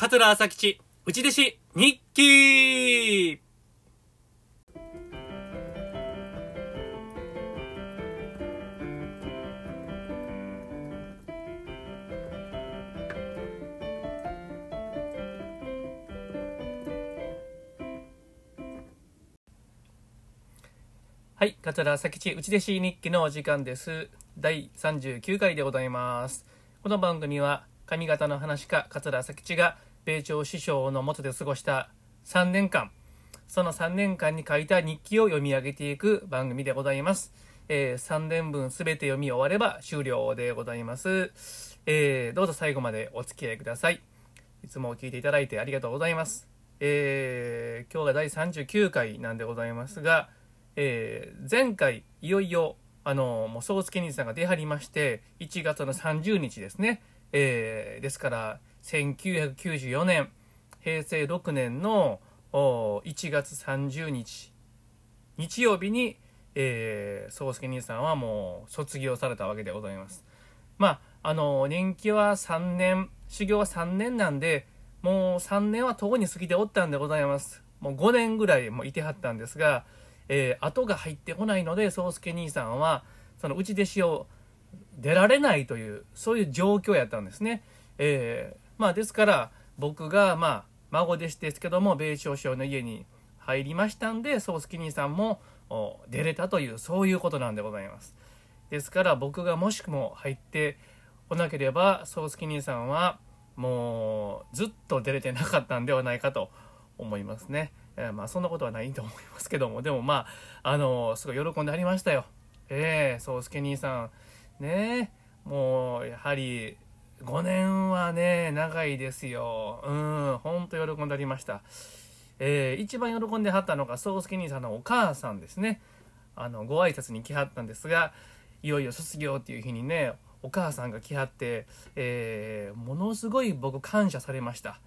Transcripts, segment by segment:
桂朝吉、内弟子、日記はい、桂朝吉、内弟子日記のお時間です。第39回でございます。この番組は、上方の話家、桂朝吉が、米朝師匠の下で過ごした3年間、その3年間に書いた日記を読み上げていく番組でございます。えー、3年分すべて読み終われば終了でございます。えー、どうぞ最後までお付き合いください。いつも聞いていただいてありがとうございます。えー、今日が第39回なんでございますが、えー、前回、いよいよ、あの、もう、宗介兄さんが出はりまして、1月の30日ですね。えー、ですから、1994年、平成6年の1月30日、日曜日に、えー、宗介兄さんはもう卒業されたわけでございます。まあ、あの、年季は3年、修行は3年なんで、もう3年はとうに過ぎておったんでございます。もう5年ぐらいもいてはったんですが、えー、後が入ってこないので、宗介兄さんは、その内弟子を出られないという、そういう状況やったんですね。えー、まあですから僕がまあ孫弟子ですけども米朝師匠の家に入りましたんで宗介兄さんも出れたというそういうことなんでございます。ですから僕がもしも入ってこなければ宗介兄さんはもうずっと出れてなかったんではないかと思いますね、えー、まあそんなことはないと思いますけども。でもまああのすごい喜んでありましたよ。ええー、宗介兄さん。ねもうやはり5年はね、長いですよ。うん、ほんと喜んでおりました。えー、一番喜んではったのが、宗介兄さんのお母さんですね。あの、ご挨拶に来はったんですが、いよいよ卒業っていう日にね、お母さんが来はって、えー、ものすごい僕感謝されました。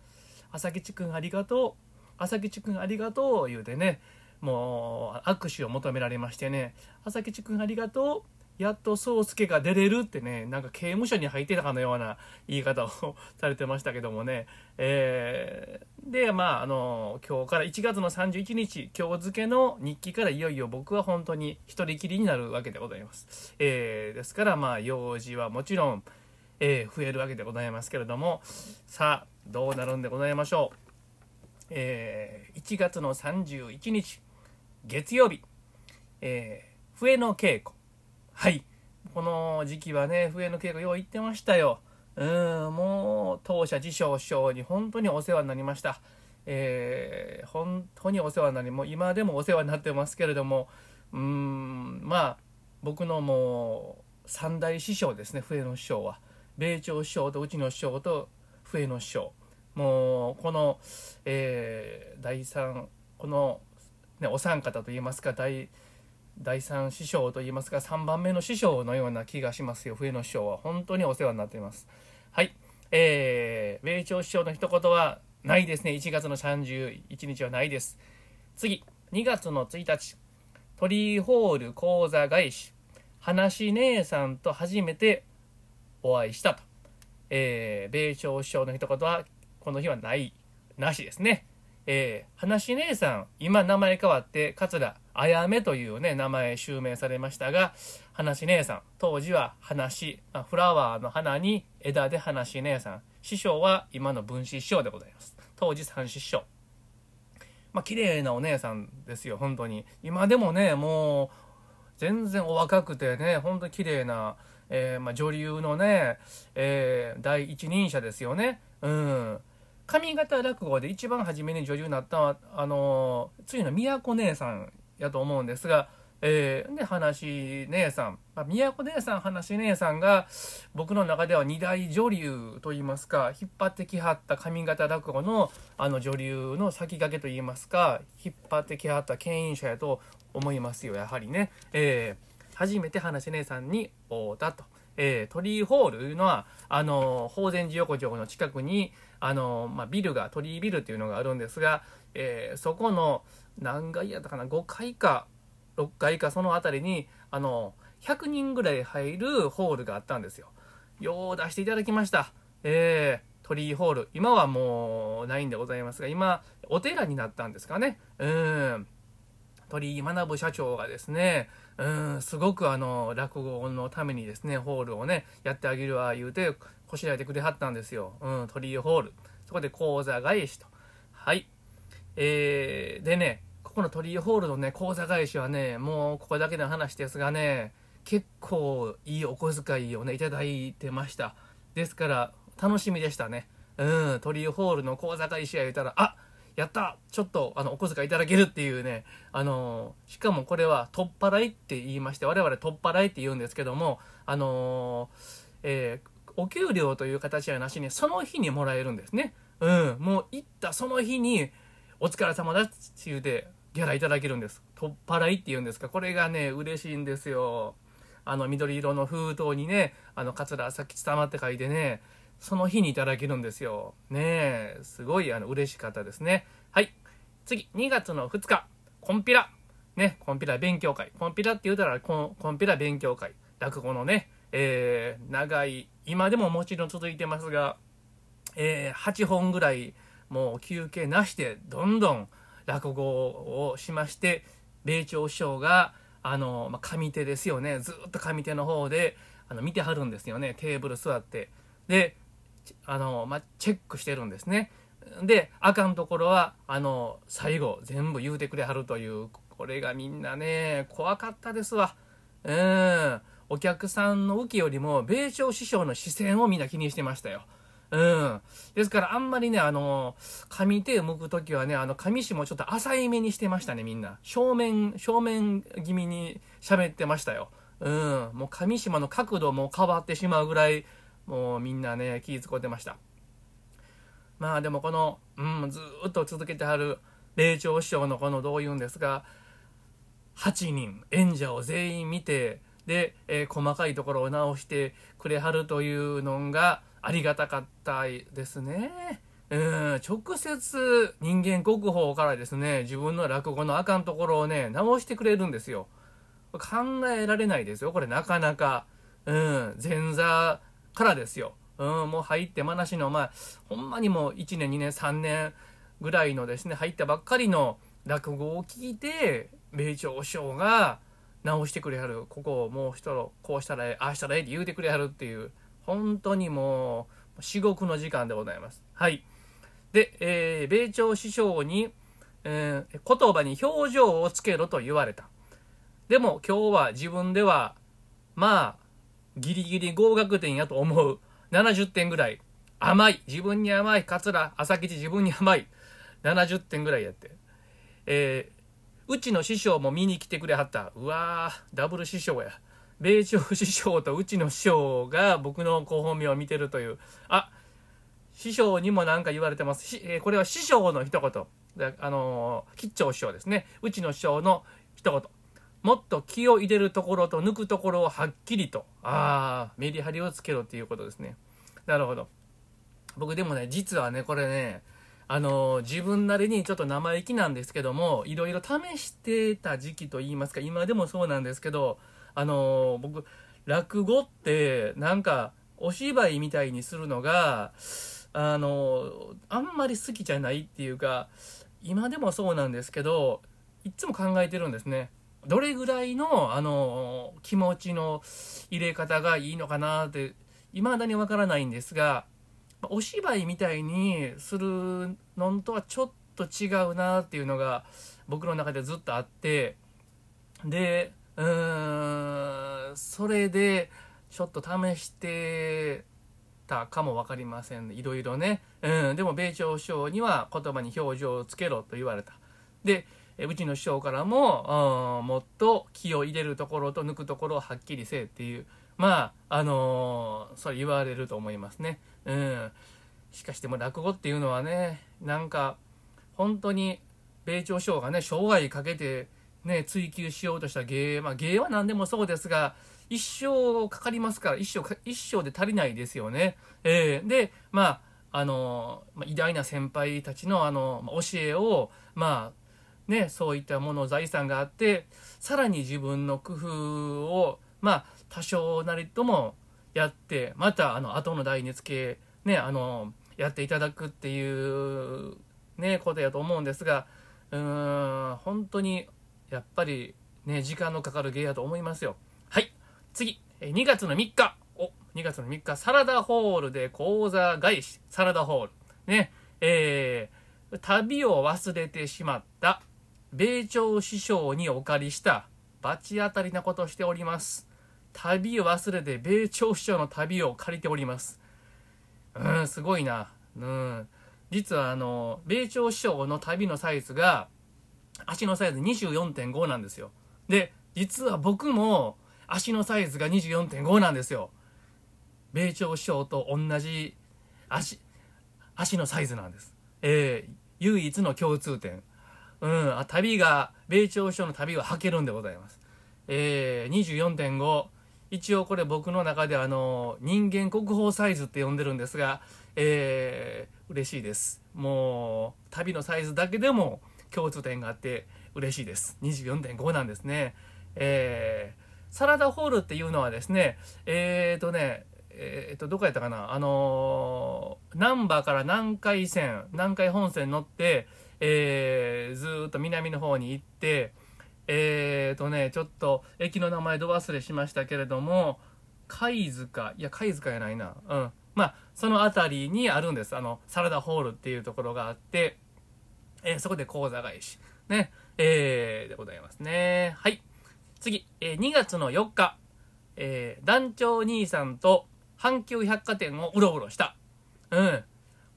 朝吉くんありがとう。朝吉くんありがとう。言うてね、もう握手を求められましてね、朝吉くんありがとう。やっと宗介が出れるってね、なんか刑務所に入ってたかのような言い方をされてましたけどもね。えー、で、まあ、あの、今日から1月の31日、今日付の日記からいよいよ僕は本当に一人きりになるわけでございます。えー、ですから、まあ、用事はもちろん、えー、増えるわけでございますけれども、さあ、どうなるんでございましょう。えー、1月の31日、月曜日、えー、笛の稽古。はい。この時期はね、笛の稽古よう言ってましたよ。うん、もう、当社自称師匠に本当にお世話になりました。えー、本当にお世話になり、もう今でもお世話になってますけれども、うん、まあ、僕のもう、三大師匠ですね、笛の師匠は。米朝師匠とうちの師匠と笛の師匠。もう、この、えー、第三、この、ね、お三方といいますか、第、第3師匠といいますか3番目の師匠のような気がしますよ。冬の師匠は本当にお世話になっています。はい。えー、米朝師匠の一言はないですね。1月の31日はないです。次。2月の1日。鳥ホール講座返し。話姉さんと初めてお会いしたと、えー、米朝師匠の一言はこの日はない。なしですね。えー、話姉さん、今名前変わって、桂あやめというね、名前襲名されましたが、話姉さん、当時は話、フラワーの花に枝で話姉さん、師匠は今の分子師匠でございます。当時三師匠。まあ、綺麗なお姉さんですよ、本当に。今でもね、もう、全然お若くてね、本当に綺麗な、えー、まあ、女流のね、えー、第一人者ですよね。うん。上方落語で一番初めに女優になったのは、あのー、次の宮子姉さんやと思うんですが、えー、で、話姉さん、まあ、宮姉さん、話姉さんが、僕の中では二大女流といいますか、引っ張ってきはった上方落語の、あの女流の先駆けといいますか、引っ張ってきはった牽引者やと思いますよ、やはりね。えー、初めて話姉さんに会うたと。えー、鳥居ホールというのは、あの、法善寺横丁の近くに、あの、まあ、ビルが、鳥居ビルっていうのがあるんですが、えー、そこの、何階やったかな、5階か、6階か、その辺りに、あの、100人ぐらい入るホールがあったんですよ。よう出していただきました。え鳥居ホール。今はもうないんでございますが今お寺になったんですかね。うん。鳥居学社長がですねうんすごくあの落語のためにですねホールをねやってあげるわ言うてこしらえてくれはったんですよ、うん、鳥居ホール。そこで講座返しと。はい。えー、でねここの鳥居ホールのね講座返しはねもうここだけの話ですがね結構いいお小遣いをねいただいてましたですから楽しみでしたねうん鳥居ホールの講座返しや言うたらあやったちょっとあのお小遣いいただけるっていうね、あのしかもこれは取っ払いって言いまして、我々取っ払いって言うんですけども、あのえー、お給料という形はなしに、その日にもらえるんですね。うん、もう行ったその日に、お疲れ様だって言うて、ギャラいただけるんです。取っ払いって言うんですか。これがね、嬉しいんですよ。あの緑色の封筒にね、あの、桂崎伝まって書いてね、その日にいただけるんですよ。ねえ、すごいあの嬉しかったですね。はい。次、2月の2日、コンピラ。ね、コンピラ勉強会。コンピラって言うたらコン、コンピラ勉強会。落語のね、えー、長い、今でももちろん続いてますが、えー、8本ぐらい、もう休憩なしで、どんどん落語をしまして、米朝師匠が、あの、まあ、上手ですよね。ずっと上手の方で、あの、見てはるんですよね。テーブル座って。で、あの、まあ、チェックしてるんですね。で、あかんところは、あの、最後、全部言うてくれはるという、これがみんなね、怖かったですわ。うん。お客さんの受けよりも、米朝師匠の視線をみんな気にしてましたよ。うん。ですから、あんまりね、あの、上手を向くときはね、あの、上下もちょっと浅い目にしてましたね、みんな。正面、正面気味に喋ってましたよ。うん。もう上下の角度も変わってしまうぐらい、もうみんなね気使ってましたまあでもこの、うん、ずっと続けてはる霊長師匠のこのどういうんですが8人演者を全員見てで、えー、細かいところを直してくれはるというのがありがたかったですね。うん、直接人間国宝からですね自分の落語のあかんところをね直してくれるんですよ考えられないですよこれなかなかうん前座からですよ。うん、もう入ってまなしの、まあ、ほんまにもう1年、2年、3年ぐらいのですね、入ったばっかりの落語を聞いて、米朝師匠が直してくれはる。ここをもう一度、こうしたらええ、ああしたらええって言うてくれはるっていう、本当にもう、至極の時間でございます。はい。で、えー、米朝師匠に、えー、言葉に表情をつけろと言われた。でも今日は自分では、まあ、ギリギリ合格点やと思う。70点ぐらい。甘い。自分に甘い。桂、朝吉自分に甘い。70点ぐらいやって。えー、うちの師匠も見に来てくれはった。うわー、ダブル師匠や。米朝師匠とうちの師匠が僕のご本名を見てるという。あ、師匠にも何か言われてます。しえ、これは師匠の一言。であのー、吉兆師匠ですね。うちの師匠の一言。もっと気を入れるところと抜くところをはっきりと、ああ、メリハリをつけろっていうことですね。なるほど。僕でもね、実はね、これね、あの自分なりにちょっと生意気なんですけども、いろいろ試してた時期と言いますか、今でもそうなんですけど、あの僕、落語って、なんか、お芝居みたいにするのが、あのあんまり好きじゃないっていうか、今でもそうなんですけど、いつも考えてるんですね。どれぐらいの、あの、気持ちの入れ方がいいのかなって、未だにわからないんですが、お芝居みたいにするのとはちょっと違うなっていうのが僕の中でずっとあって、で、うーん、それでちょっと試してたかも分かりません、いろいろね。うん、でも米朝首相には言葉に表情をつけろと言われた。で、うちの師匠からも、もっと気を入れるところと抜くところをはっきりせえっていう、まあ、あのー、それ言われると思いますね。うん。しかしでも落語っていうのはね、なんか、本当に、米朝師匠がね、生涯かけて、ね、追求しようとした芸、まあ芸は何でもそうですが、一生かかりますから、一生、一生で足りないですよね。えー、で、まあ、あの、まあ、偉大な先輩たちのあの、教えを、まあ、ね、そういったもの財産があってさらに自分の工夫をまあ多少なりともやってまたあの後の代につけねあのやっていただくっていうねことやと思うんですがうーん本当にやっぱりね時間のかかる芸やと思いますよ。はい。次。2月の3日。お2月の3日。サラダホールで講座返し。サラダホール。ね。えー、旅を忘れてしまった米朝師匠にお借りした罰当たりなことをしております。旅を忘れて米朝師匠の旅を借りておりますうんすごいなうん実はあの米朝師匠の旅のサイズが足のサイズ24.5なんですよで実は僕も足のサイズが24.5なんですよ米朝師匠と同じ足足のサイズなんです。えー、唯一の共通点。うん、あ旅が、米朝首相の旅は履けるんでございます。えー、24.5。一応これ僕の中であの、人間国宝サイズって呼んでるんですが、えー、嬉しいです。もう、旅のサイズだけでも共通点があって嬉しいです。24.5なんですね。えー、サラダホールっていうのはですね、えーとね、えー、と、どこやったかな？あの、難波から南海線、南海本線乗って、え、ずっと南の方に行って、えー、とね、ちょっと駅の名前ど忘れしましたけれども、貝塚、いや、貝塚やないな。うん。まあ、その辺りにあるんです。あの、サラダホールっていうところがあって、えー、そこで講座返し。ね。えー、でございますね。はい。次、えー、2月の4日、えー、団長兄さんと阪急百貨店をうろうろした。うん。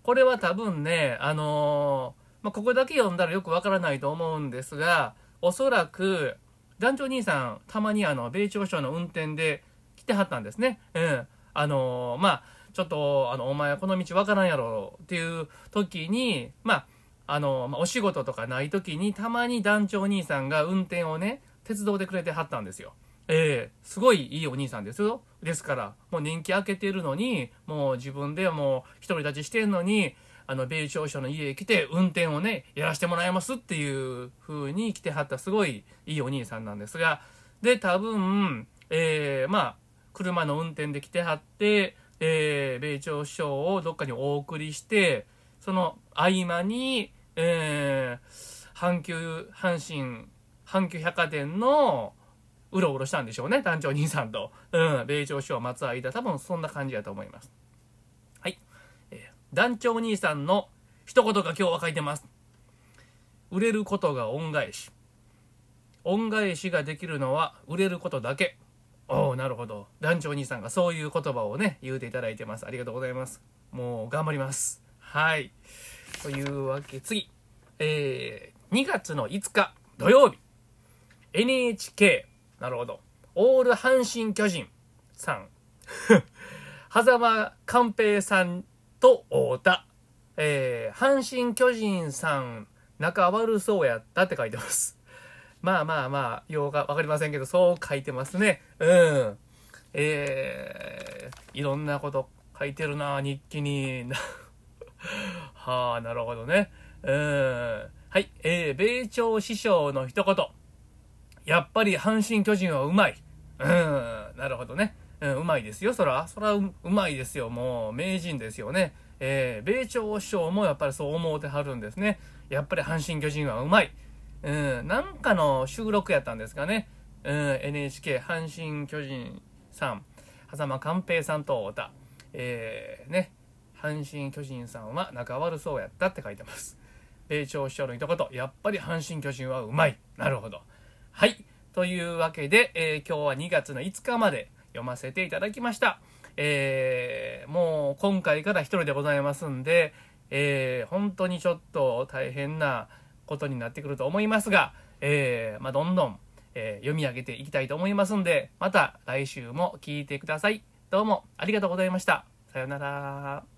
これは多分ね、あのー、まあ、ここだけ読んだらよくわからないと思うんですが、おそらく、団長兄さん、たまにあの、米朝省の運転で来てはったんですね。うん。あのー、まあ、ちょっと、あの、お前はこの道わからんやろっていう時に、まあ、あの、まあ、お仕事とかない時に、たまに団長兄さんが運転をね、鉄道でくれてはったんですよ。ええー、すごいいいお兄さんですよ。ですから、もう人気明けてるのに、もう自分でもう独り立ちしてんのに、あの、米朝署の家へ来て運転をね、やらせてもらいますっていう風に来てはったすごいいいお兄さんなんですが、で、多分、えー、まあ、車の運転で来てはって、えー、米朝省をどっかにお送りして、その合間に、えー、阪急、阪神、阪急百貨店の、うろうろしたんでしょうね、団長兄さんと。うん、米朝首相を待つ間、多分そんな感じやと思います。団長兄さんの一言が今日は書いてます。売れることが恩返し。恩返しができるのは売れることだけ。おおなるほど。団長兄さんがそういう言葉をね、言うていただいてます。ありがとうございます。もう頑張ります。はい。というわけ、次。えー、2月の5日土曜日。NHK なるほど。オール阪神巨人さん。狭間寛平さんと太田。えー、阪神巨人さん、仲悪そうやったって書いてます。まあまあまあ、ようがわかりませんけど、そう書いてますね。うん。えー、いろんなこと書いてるな、日記に。はあ、なるほどね。うん。はい。えー、米朝師匠の一言。やっぱり阪神・巨人はうまい。うん、なるほどね。うん、うまいですよ、そら。そらう、うまいですよ。もう、名人ですよね。えー、米朝首相もやっぱりそう思うてはるんですね。やっぱり阪神・巨人はうまい。うん、なんかの収録やったんですかね。うん、NHK 阪神・巨人さん、狭間寛平さんと太田。えー、ね、阪神・巨人さんは仲悪そうやったって書いてます。米朝首相の一言、やっぱり阪神・巨人はうまい。なるほど。はい。というわけで、えー、今日は2月の5日まで読ませていただきました。えー、もう今回から一人でございますんで、えー、本当にちょっと大変なことになってくると思いますが、えー、まあ、どんどん、え読み上げていきたいと思いますんで、また来週も聞いてください。どうもありがとうございました。さようなら。